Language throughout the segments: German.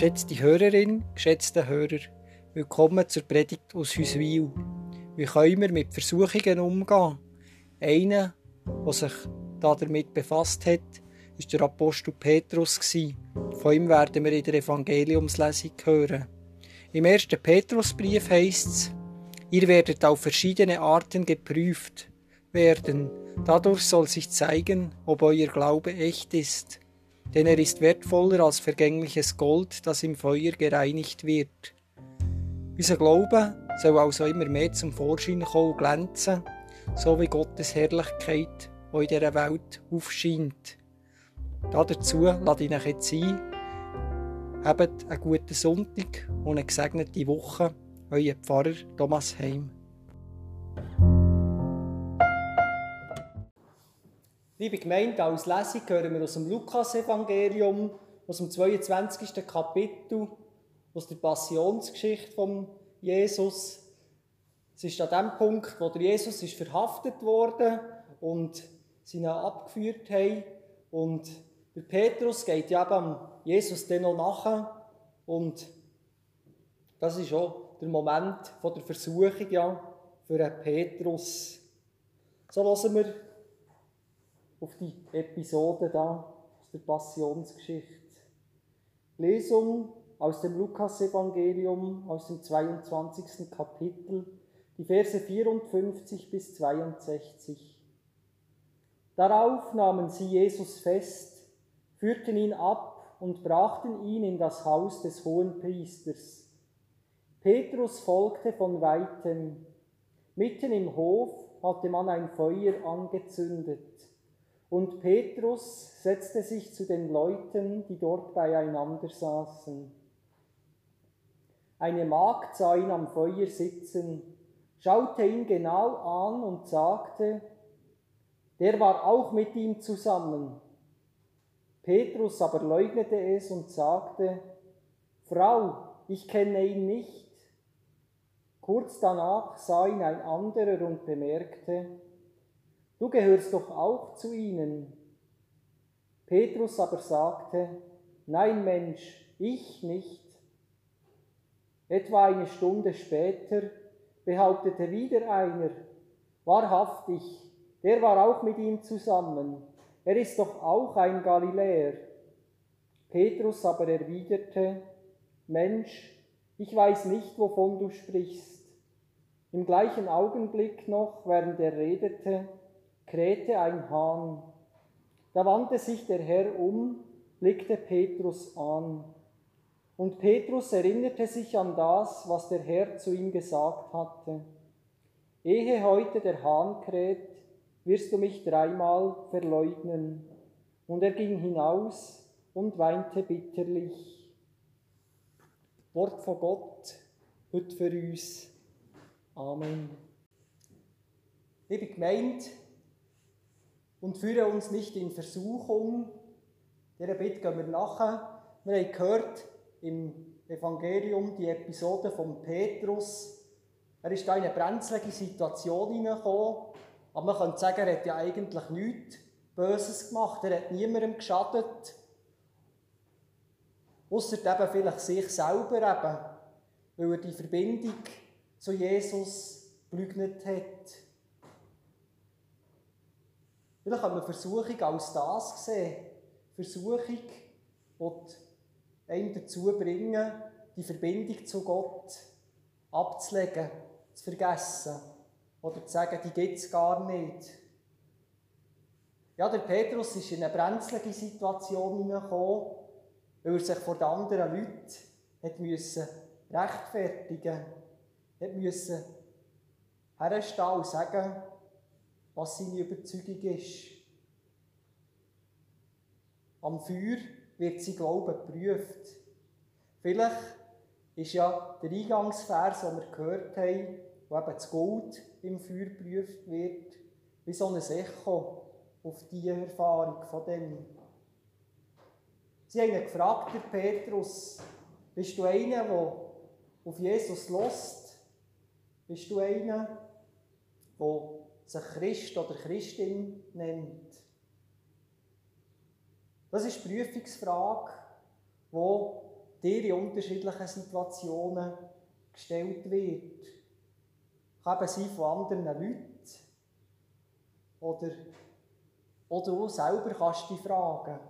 Geschätzte Hörerin, geschätzte Hörer, willkommen zur Predigt aus Hüswil. Wie können wir mit Versuchungen umgehen? Einer, der sich damit befasst hat, ist der Apostel Petrus. Von ihm werden wir in der Evangeliumslesung hören. Im ersten Petrusbrief heißt es, ihr werdet auf verschiedene Arten geprüft werden. Dadurch soll sich zeigen, ob euer Glaube echt ist denn er ist wertvoller als vergängliches Gold, das im Feuer gereinigt wird. Unser Glaube soll also immer mehr zum Vorschein kommen und glänzen, so wie Gottes Herrlichkeit, die in dieser Welt aufscheint. Dazu lade ich euch jetzt ein, habt einen guten Sonntag und eine gesegnete Woche. Euer Pfarrer Thomas Heim. Liebe Gemeinde, als Lesung hören wir aus dem Lukas-Evangelium, aus dem 22. Kapitel, aus der Passionsgeschichte von Jesus. Es ist an dem Punkt, wo der Jesus ist verhaftet wurde und sie ihn abgeführt haben. Und der Petrus geht ja eben Jesus dann noch nach. Und das ist auch der Moment der Versuchung ja, für einen Petrus. So lassen wir auf die Episode da aus der Passionsgeschichte. Lesung aus dem Lukasevangelium aus dem 22. Kapitel, die Verse 54 bis 62. Darauf nahmen sie Jesus fest, führten ihn ab und brachten ihn in das Haus des hohen Priesters. Petrus folgte von weitem. Mitten im Hof hatte man ein Feuer angezündet und Petrus setzte sich zu den Leuten, die dort beieinander saßen. Eine Magd sah ihn am Feuer sitzen, schaute ihn genau an und sagte, der war auch mit ihm zusammen. Petrus aber leugnete es und sagte, Frau, ich kenne ihn nicht. Kurz danach sah ihn ein anderer und bemerkte, du gehörst doch auch zu ihnen. Petrus aber sagte, nein Mensch, ich nicht. Etwa eine Stunde später behauptete wieder einer, wahrhaftig, der war auch mit ihm zusammen, er ist doch auch ein Galiläer. Petrus aber erwiderte, Mensch, ich weiß nicht, wovon du sprichst. Im gleichen Augenblick noch, während er redete, krähte ein Hahn. Da wandte sich der Herr um, blickte Petrus an. Und Petrus erinnerte sich an das, was der Herr zu ihm gesagt hatte. Ehe heute der Hahn kräht, wirst du mich dreimal verleugnen. Und er ging hinaus und weinte bitterlich. Wort von Gott, heute für uns. Amen. Liebe Gemeinde, und führe uns nicht in Versuchung. Dieser Bitte gehen wir nachher. Wir haben gehört im Evangelium die Episode von Petrus. Er ist da in eine brenzlige Situation hineingekommen. Aber man könnte sagen, er hat ja eigentlich nichts Böses gemacht. Er hat niemandem geschadet. Ausser eben vielleicht sich selber eben, weil er die Verbindung zu Jesus gelügnet hat. Vielleicht kann man Versuchung als das sehen. Versuchung, die einen dazu bringen, die Verbindung zu Gott abzulegen, zu vergessen oder zu sagen, die gibt es gar nicht. Ja, der Petrus ist in eine brenzlige Situation hineingekommen, weil er sich vor den anderen Leuten hat rechtfertigen musste, herstehen und sagen, was seine Überzeugung ist. Am Feuer wird sein Glaube geprüft. Vielleicht ist ja der Eingangsvers, den wir gehört haben, wo eben das Gold im Feuer geprüft wird, wie so ein Echo auf diese Erfahrung von dem. Sie haben ihn gefragt, der Petrus, bist du einer, der auf Jesus lost? Bist du einer, der sich Christ oder Christin nennt. Das ist die Prüfungsfrage, die dir in unterschiedlichen Situationen gestellt wird. Kann eben sein von anderen Leuten. Oder, oder du selber kannst dich fragen,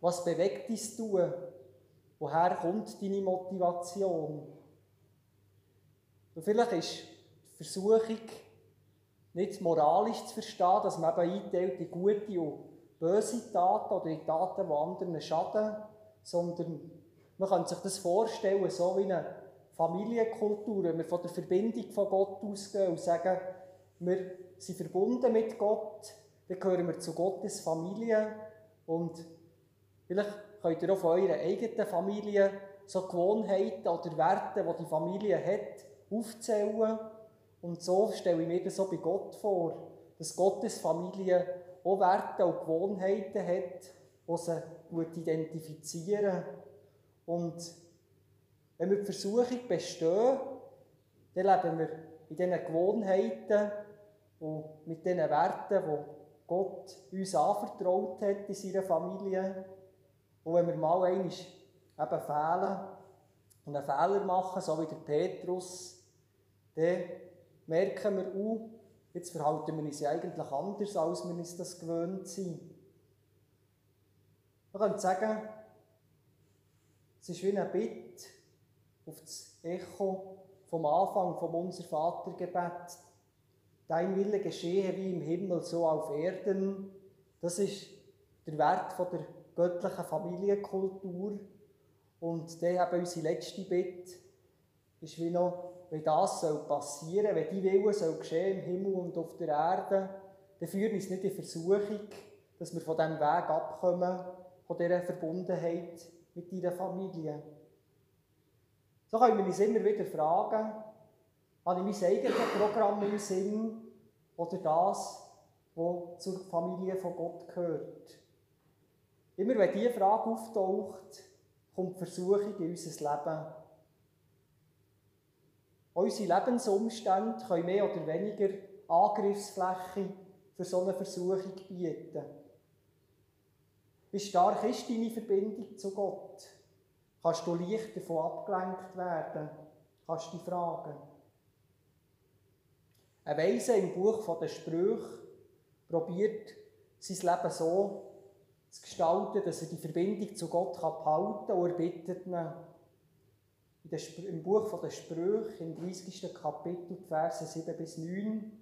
was bewegt dich tun? Woher kommt deine Motivation? Und vielleicht ist Versuchung, nicht moralisch zu verstehen, dass man eben einteilt in gute und böse Taten oder in Taten, die anderen schaden, sondern man kann sich das vorstellen, so wie eine Familienkultur, wenn wir von der Verbindung von Gott ausgehen und sagen, wir sind verbunden mit Gott, dann gehören wir zu Gottes Familie und vielleicht könnt ihr auch von eurer eigenen Familie so Gewohnheiten oder Werte, die die Familie hat, aufzählen. Und so stelle ich mir das so bei Gott vor, dass Gottes Familie auch Werte und Gewohnheiten hat, die sie identifizieren. Und wenn wir die Versuchung bestehen, dann leben wir in diesen Gewohnheiten und mit diesen Werten, die Gott uns anvertraut hat in seiner Familie. Und wenn wir mal einmal eben fehlen und einen Fehler machen, so wie der Petrus, dann merken wir, uh, jetzt verhalten wir uns eigentlich anders, als wir uns das gewöhnt sind. Man könnte sagen, es ist wie ein Bitt auf das Echo vom Anfang vom Unser Vatergebet. Dein Wille geschehe wie im Himmel, so auf Erden. Das ist der Wert von der göttlichen Familienkultur. Und der eben unsere letzte Bitte ist wie noch, wenn das soll passieren, wenn die Wille soll geschehen im Himmel und auf der Erde, dann führen uns nicht in Versuchung, dass wir von diesem Weg abkommen, von dieser Verbundenheit mit ihrer Familie. So können wir uns immer wieder fragen, habe ich mein eigenes Programm im Sinn oder das, was zur Familie von Gott gehört? Immer wenn diese Frage auftaucht, kommt die Versuchung in unser Leben. Unsere Lebensumstände können mehr oder weniger Angriffsfläche für so eine Versuchung bieten. Wie stark ist deine Verbindung zu Gott? Kannst du leicht davon abgelenkt werden? Kannst du dich fragen? Ein Weise im Buch der Sprüche probiert sein Leben so zu gestalten, dass er die Verbindung zu Gott behalten kann und er bittet ihn, im Buch der Sprüche, im 30. Kapitel, Verse 7 bis 9,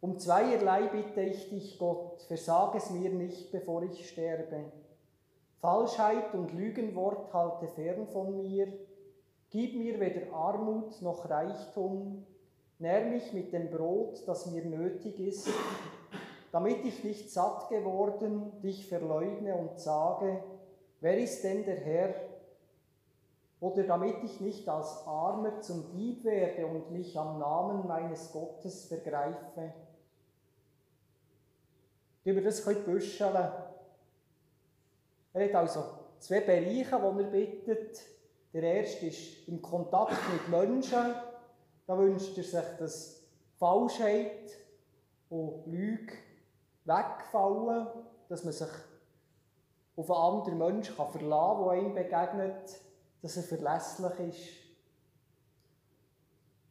um zweierlei bitte ich dich, Gott, versag es mir nicht, bevor ich sterbe. Falschheit und Lügenwort halte fern von mir, gib mir weder Armut noch Reichtum, nähr mich mit dem Brot, das mir nötig ist, damit ich nicht satt geworden dich verleugne und sage, wer ist denn der Herr? Oder damit ich nicht als Armer zum Dieb werde und mich am Namen meines Gottes vergreife. Über das könnt ihr. Er hat also zwei Bereiche, die er bittet. Der erste ist im Kontakt mit Menschen. Da wünscht er sich, dass Falschheit und Lüge wegfallen, dass man sich auf einen anderen Menschen verlassen kann, der einem begegnet, dass er verlässlich ist.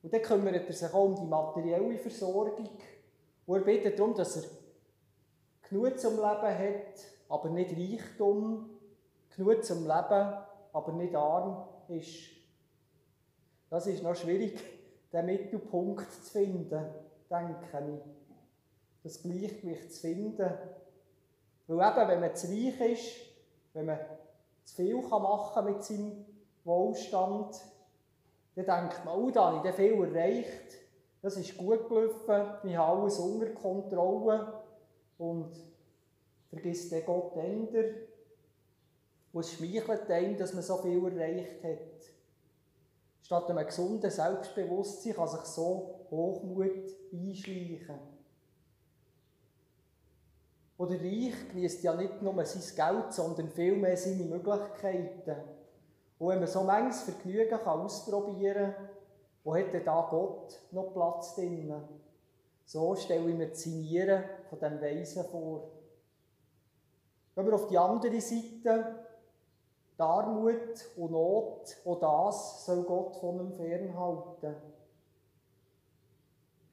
Und dann kümmert er sich auch um die materielle Versorgung. Und er bittet darum, dass er genug zum Leben hat, aber nicht Reichtum, genug zum Leben, aber nicht arm ist. Das ist noch schwierig, den Mittelpunkt zu finden, denke ich das Gleichgewicht zu finden. Weil eben, wenn man zu reich ist, wenn man zu viel machen kann mit seinem Wohlstand, dann denkt man, oh, da habe ich viel erreicht, das ist gut gelaufen, ich habe alles unter Kontrolle und vergisst den Gott änder. Und es schmeichelt einem, dass man so viel erreicht hat. Statt einem gesunden Selbstbewusstsein kann sich so Hochmut einschleichen. Und der Reich genießt ja nicht nur sein Geld, sondern vielmehr seine Möglichkeiten. Und wenn man so manches Vergnügen kann ausprobieren kann, wo hat denn da Gott noch Platz drin? So stelle ich mir das Sinieren von diesem Weisen vor. Wenn wir auf die andere Seite die Armut und Not, auch das soll Gott von ihm fernhalten.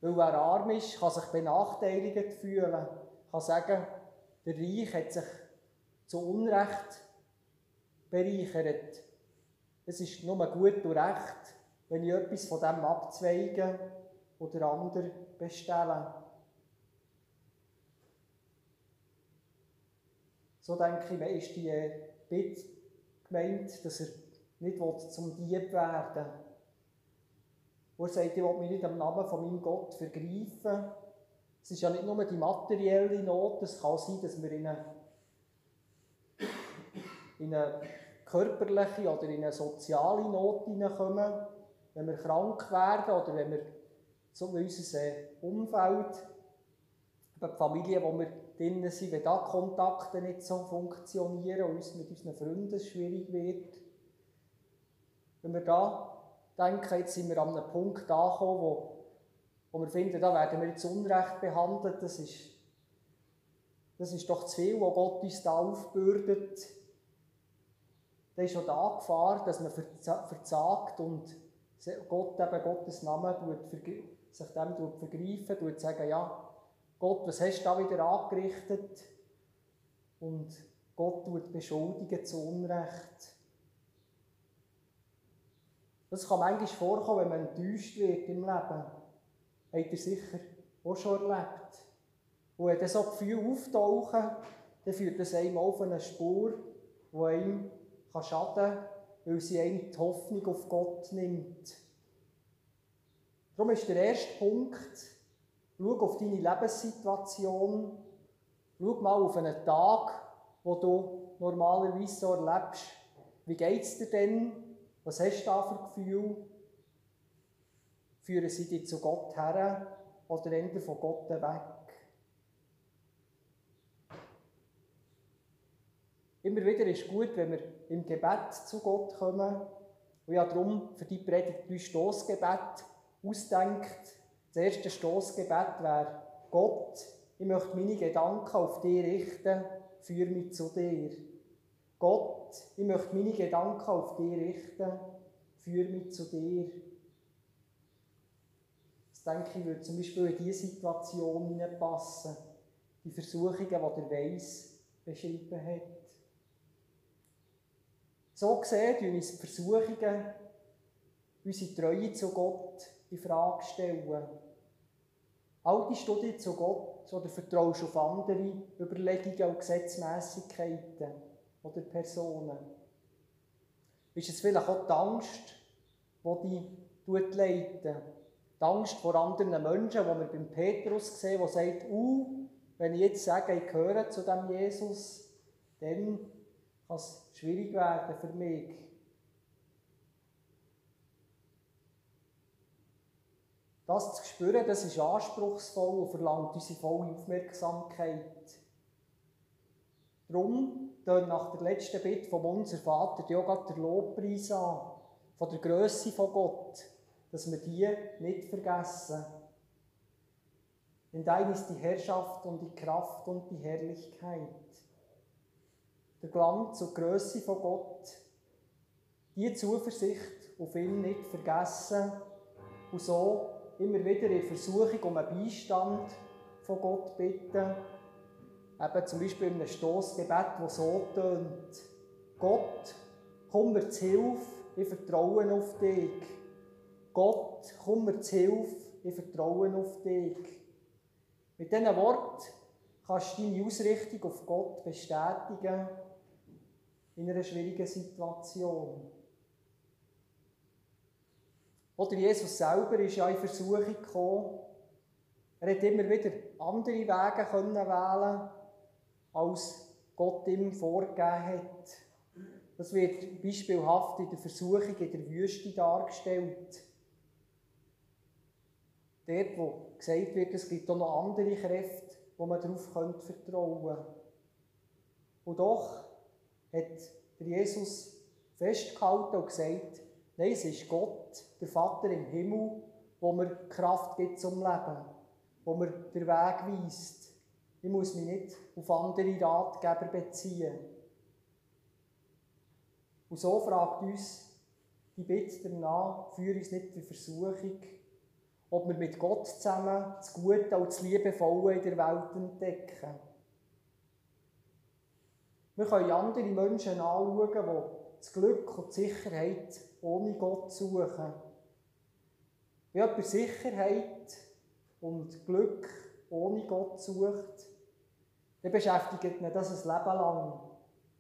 Weil wer arm ist, kann sich benachteiligt fühlen, kann sagen, der Reich hat sich zu Unrecht bereichert. Es ist nur gut und recht, wenn ich etwas von dem abzweige oder andere bestelle. So denke ich, ist die Bitte gemeint, dass er nicht zum Dieb werden will. Er sagt, ich will mich nicht am Namen von meinem Gott vergreifen. Es ist ja nicht nur die materielle Not, es kann sein, dass wir in eine, in eine körperliche oder in eine soziale Not hineinkommen, wenn wir krank werden oder wenn wir so wie unser Umfeld, die Familie, wo wir drinnen sind, wenn da Kontakte nicht so funktionieren und uns mit unseren Freunden schwierig wird. Wenn wir da denken, jetzt sind wir an einem Punkt angekommen, wo, wo wir finden, da werden wir jetzt Unrecht behandelt, das ist, das ist doch zu viel, was Gott uns da aufbürdet. Da ist schon da Gefahr, dass man verzagt und Gott eben Gottes Namen sich dem vergreifen, tut sagen, ja, Gott, was hast du da wieder angerichtet? Und Gott tut beschuldigen zu Unrecht. Das kann manchmal vorkommen, wenn man enttäuscht wird im Leben. Habt ihr sicher auch schon erlebt. Und wenn dann so Gefühle auftauchen, dann führt das einem auf eine Spur, die einem schaden kann, weil sie einem die Hoffnung auf Gott nimmt. Darum ist der erste Punkt, Schau auf deine Lebenssituation. Schau mal auf einen Tag, wo du normalerweise so erlebst. Wie geht es dir denn? Was hast du da für Gefühl? Führen sie dich zu Gott her oder eher von Gott weg? Immer wieder ist gut, wenn wir im Gebet zu Gott kommen. Und ja, darum für die Predigt drei Stoßgebet ausdenkt. Das erste Stoßgebet wäre, Gott, ich möchte meine Gedanken auf dich richten, führe mich zu dir. Gott, ich möchte meine Gedanken auf dich richten, führe mich zu dir. Das denke ich, würde zum Beispiel in diese Situation hineinpassen. Die Versuchungen, die der Weiss beschrieben hat. So gesehen uns die Versuchungen, unsere Treue zu Gott in Frage stellen. Haltest du dich zu Gott oder vertraust auf andere Überlegungen und Gesetzmäßigkeiten oder Personen? Ist es vielleicht auch die Angst, die dich leitet? Die Angst vor anderen Menschen, die wir beim Petrus sehen, der sagt, uh, wenn ich jetzt sage, ich gehöre zu dem Jesus, dann kann es schwierig werden für mich. Das zu spüren, das ist anspruchsvoll und verlangt unsere volle Aufmerksamkeit. Darum tönt nach der letzten Bitte von unser Vater ja gerade der Lobpreis an, von der Größe von Gott, dass wir die nicht vergessen. Denn dein ist die Herrschaft und die Kraft und die Herrlichkeit. Der Glanz und Größe von Gott, die Zuversicht auf ihn nicht vergessen und so immer wieder in Versuchung um einen Beistand von Gott bitten. Eben zum Beispiel in einem Stoßgebet, das so tönt. Gott, komm mir zu Hilfe, ich vertraue auf dich. Gott, komm mir zu Hilfe, ich vertraue auf dich. Mit diesen Worten kannst du deine Ausrichtung auf Gott bestätigen in einer schwierigen Situation. Oder Jesus selber ist ja in Versuchung gekommen. Er hat immer wieder andere Wege können wählen als Gott ihm vorgegeben hat. Das wird beispielhaft in der Versuchung in der Wüste dargestellt. Dort, wo gesagt wird, es gibt auch noch andere Kräfte, wo man darauf vertrauen könnte. Und doch hat Jesus festgehalten und gesagt, Nein, es ist Gott, der Vater im Himmel, wo mir Kraft gibt zum Leben, wo mir den Weg weist. Ich muss mich nicht auf andere Ratgeber beziehen. Und so fragt uns die Bitte danach, führe uns nicht in Versuchung, ob wir mit Gott zusammen das Gute und das Liebevolle in der Welt entdecken. Wir können andere Menschen anschauen, die das Glück und die Sicherheit ohne Gott suchen. Wenn jemand Sicherheit und Glück ohne Gott sucht, dann beschäftigt ihn das ein Leben lang.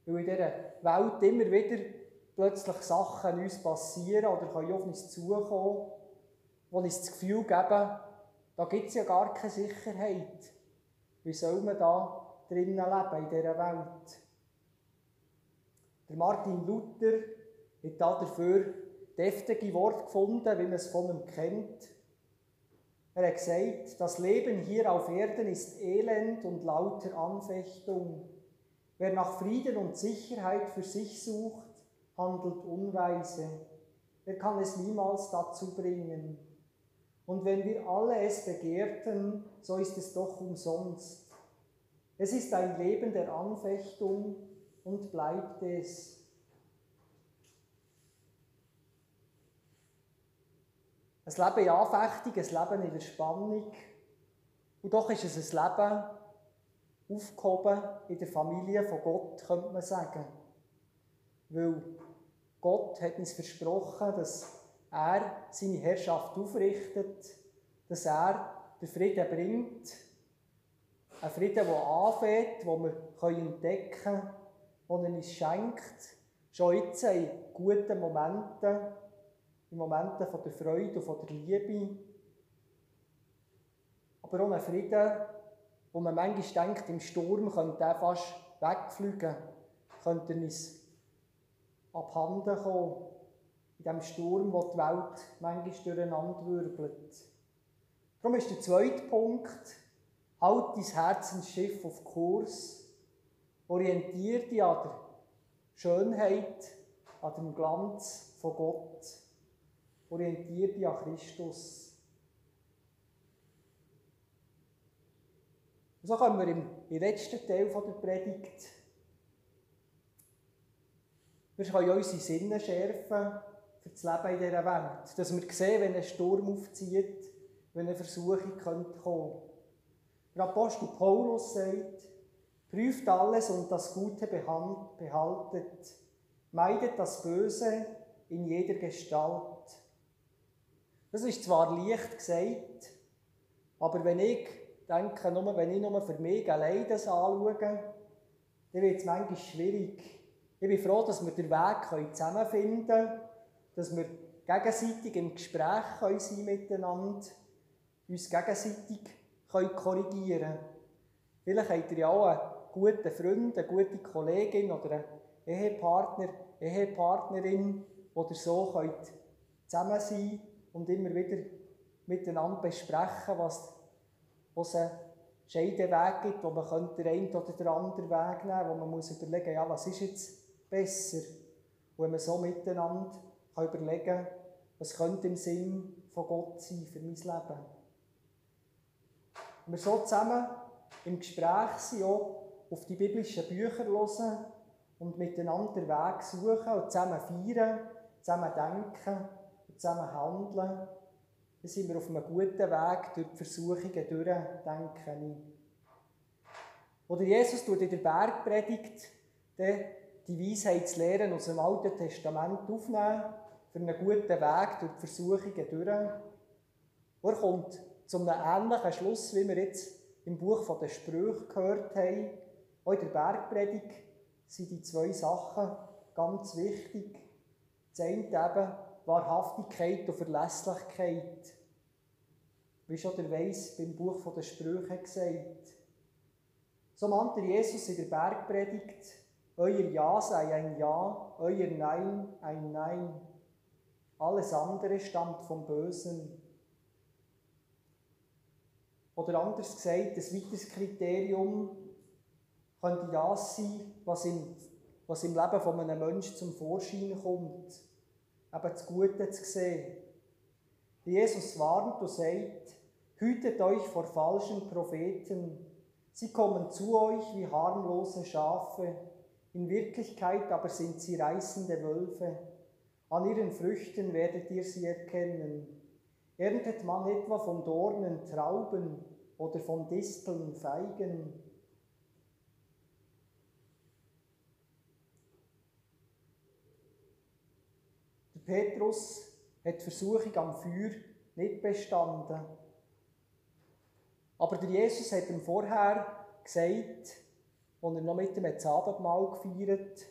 Weil in dieser Welt immer wieder plötzlich Sachen uns passieren oder können auf uns zukommen, wo uns das Gefühl geben, da gibt es ja gar keine Sicherheit. Wie soll man da drinnen leben in dieser Welt? Der Martin Luther hat dafür deftige Worte gefunden, wie man es von ihm kennt. Er hat gesagt, das Leben hier auf Erden ist Elend und lauter Anfechtung. Wer nach Frieden und Sicherheit für sich sucht, handelt unweise. Er kann es niemals dazu bringen. Und wenn wir alle es begehrten, so ist es doch umsonst. Es ist ein Leben der Anfechtung und bleibt es. Ein Leben in Anfechtung, ein Leben in der Spannung. Und doch ist es ein Leben aufgehoben in der Familie von Gott, könnte man sagen. Weil Gott hat uns versprochen, dass er seine Herrschaft aufrichtet, dass er den Frieden bringt. Ein Frieden, der anfängt, den wir entdecken können, den er uns schenkt. Schon jetzt in guten Momenten, in Momenten von der Freude und von der Liebe. Aber ein Frieden, wo man manchmal denkt, im Sturm könnte er fast wegfliegen, könnte uns abhanden kommen, in dem Sturm, wo die Welt manchmal durcheinander wirbelt. Darum ist der zweite Punkt, halt dein Herzensschiff auf Kurs, orientiere dich an der Schönheit, an dem Glanz von Gott, orientiere dich an Christus. Und so kommen wir im, im letzten Teil der Predigt wir können unsere Sinne schärfen für das Leben in dieser Welt. Dass wir sehen, wenn ein Sturm aufzieht, wenn eine Versuchung könnte. Der Apostel Paulus sagt, prüft alles und das Gute behaltet, meidet das Böse in jeder Gestalt. Das ist zwar leicht gesagt, aber wenn ich denke, nur, wenn ich nur für mich allein das anschaue, dann wird es manchmal schwierig, ich bin froh, dass wir den Weg zusammenfinden können, dass wir gegenseitig im Gespräch können sein miteinander, uns gegenseitig korrigieren können. Vielleicht habt ihr ja auch einen guten Freund, eine gute Kollegin oder einen Ehepartner, Ehepartnerin, ihr so könnt zusammen sein und immer wieder miteinander besprechen, was, was einen Scheideweg gibt, wo man den einen oder den anderen Weg nehmen könnte, wo man muss überlegen ja, was ist jetzt besser. Und man so miteinander kann überlegen kann, was könnte im Sinn von Gott sein für mein Leben. Wenn wir so zusammen im Gespräch sind, auch auf die biblischen Bücher hören und miteinander den Weg suchen und zusammen feiern, zusammen denken und zusammen handeln, dann sind wir auf einem guten Weg durch die Versuchungen durch, denke ich. Oder Jesus tut in der Bergpredigt, die Weisheitslehren aus dem Alten Testament aufnehmen, für einen guten Weg durch die Versuchungen durch. Er kommt zu einem ähnlichen Schluss, wie wir jetzt im Buch von den Sprüchen gehört haben. Auch in der Bergpredigt sind die zwei Sachen ganz wichtig. Das eine eben Wahrhaftigkeit und Verlässlichkeit. Wie schon der Weiss beim Buch von den Sprüchen gesagt. So meint Jesus in der Bergpredigt, euer Ja sei ein Ja, euer Nein ein Nein. Alles andere stammt vom Bösen. Oder anders gesagt, das weiteres Kriterium könnte das sein, was im, was im Leben von einem Menschen zum Vorschein kommt. Eben das Gute zu sehen. Jesus warnt und sagt, hütet euch vor falschen Propheten. Sie kommen zu euch wie harmlose Schafe, in Wirklichkeit aber sind sie reißende Wölfe. An ihren Früchten werdet ihr sie erkennen. Erntet man etwa von Dornen Trauben oder von Disteln Feigen? Petrus hat die Versuchung am Feuer nicht bestanden. Aber der Jesus hat ihm vorher gesagt, als er noch mit dem Abendmahl gefeiert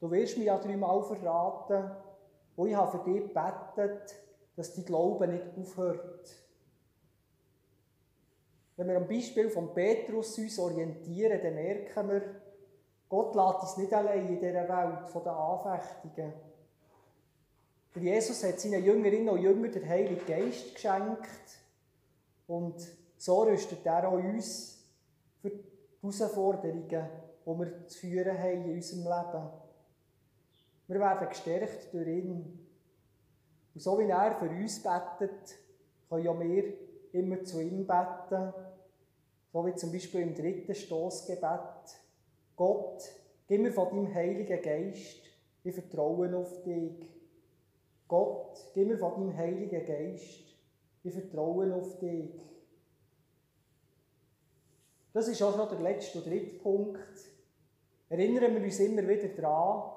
du wirst mich ja dreimal verraten und ich habe für dich gebetet, dass die Glaube nicht aufhört. Wenn wir am Beispiel von Petrus uns orientieren, dann merken wir, Gott lässt uns nicht allein in dieser Welt den Anfechtungen. Der Jesus hat seinen Jüngerinnen und Jüngern den Heiligen Geist geschenkt und so rüstet er auch uns für die Herausforderungen, die wir zu führen haben in unserem Leben. Wir werden gestärkt durch ihn. Und so wie er für uns betet, können auch wir immer zu ihm beten. So wie zum Beispiel im dritten Stoßgebet. Gott, gib mir von deinem Heiligen Geist, ich vertraue auf dich. Gott, gib mir von deinem Heiligen Geist, ich vertraue auf dich. Das ist auch schon der letzte und dritte Punkt. Erinnern wir uns immer wieder daran,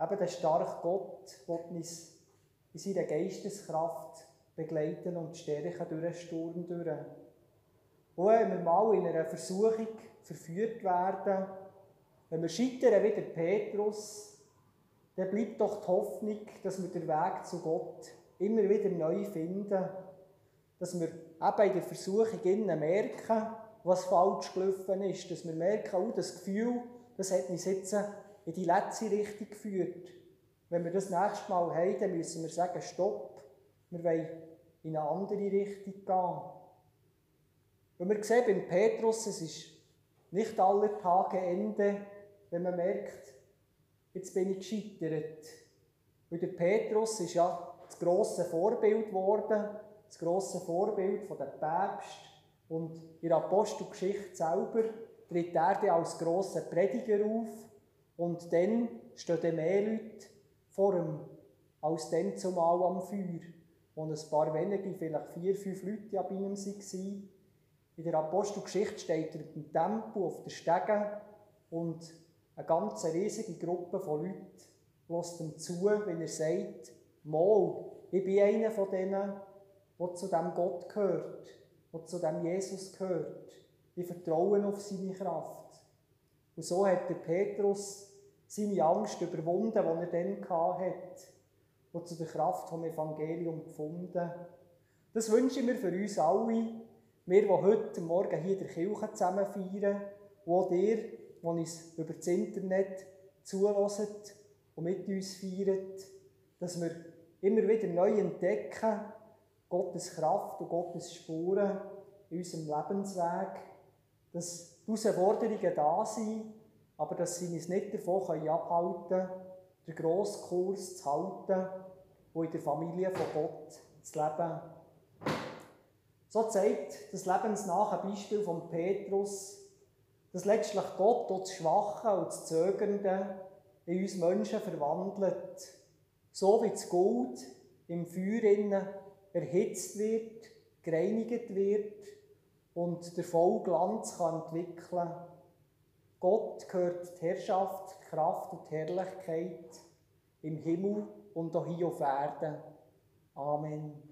eben der starke Gott wird uns in seiner Geisteskraft begleiten und stärken durch den Sturm durch. Und wenn wir mal in einer Versuchung verführt werden, wenn wir scheitern wie der Petrus, dann bleibt doch die Hoffnung, dass wir den Weg zu Gott immer wieder neu finden, dass wir eben in der Versuchung merken, was falsch gelaufen ist, dass wir merken, oh, das Gefühl, das hat uns jetzt in die letzte Richtung geführt. Wenn wir das nächste Mal haben, dann müssen wir sagen, stopp, wir wollen in eine andere Richtung gehen. Und wir sehen beim Petrus, es ist nicht aller Tage Ende, wenn man merkt, jetzt bin ich gescheitert. Weil der Petrus ist ja das grosse Vorbild geworden, das grosse Vorbild von der Päpst. Und in der Apostelgeschichte selber tritt er dann als grosser Prediger auf und dann stehen mehr Leute vor ihm als dann zumal am Feuer, wo ein paar wenige, vielleicht vier, fünf Leute ab ihm waren. In der Apostelgeschichte steht er im Tempel auf der Stege und eine ganz riesige Gruppe von Leuten lässt ihm zu, wenn er sagt, Mal, ich bin einer von denen, der zu dem Gott gehört, der zu dem Jesus gehört. Ich vertraue auf seine Kraft. Und so hat der Petrus seine Angst überwunden, die er dann hatte, und zu der Kraft vom Evangelium gefunden. Das wünsche ich mir für uns alle, wir, die heute Morgen hier in der Kirche zusammen feiern, auch dir, die uns über das Internet zulassen und mit uns feiern, dass wir immer wieder neu entdecken, Gottes Kraft und Gottes Spuren in unserem Lebensweg, dass die Herausforderungen da sind, aber dass sie uns nicht davon abhalten können, den Grosskurs zu halten und in der Familie von Gott zu leben. So zeigt das lebensnahe Beispiel von Petrus, dass letztlich Gott auch das Schwache und das Zögernde in uns Menschen verwandelt. So wie das Gold im Feuer erhitzt wird, gereinigt wird und der Vollglanz kann entwickeln. Gott gehört die Herrschaft, die Kraft und die Herrlichkeit im Himmel und auch hier auf Erden. Amen.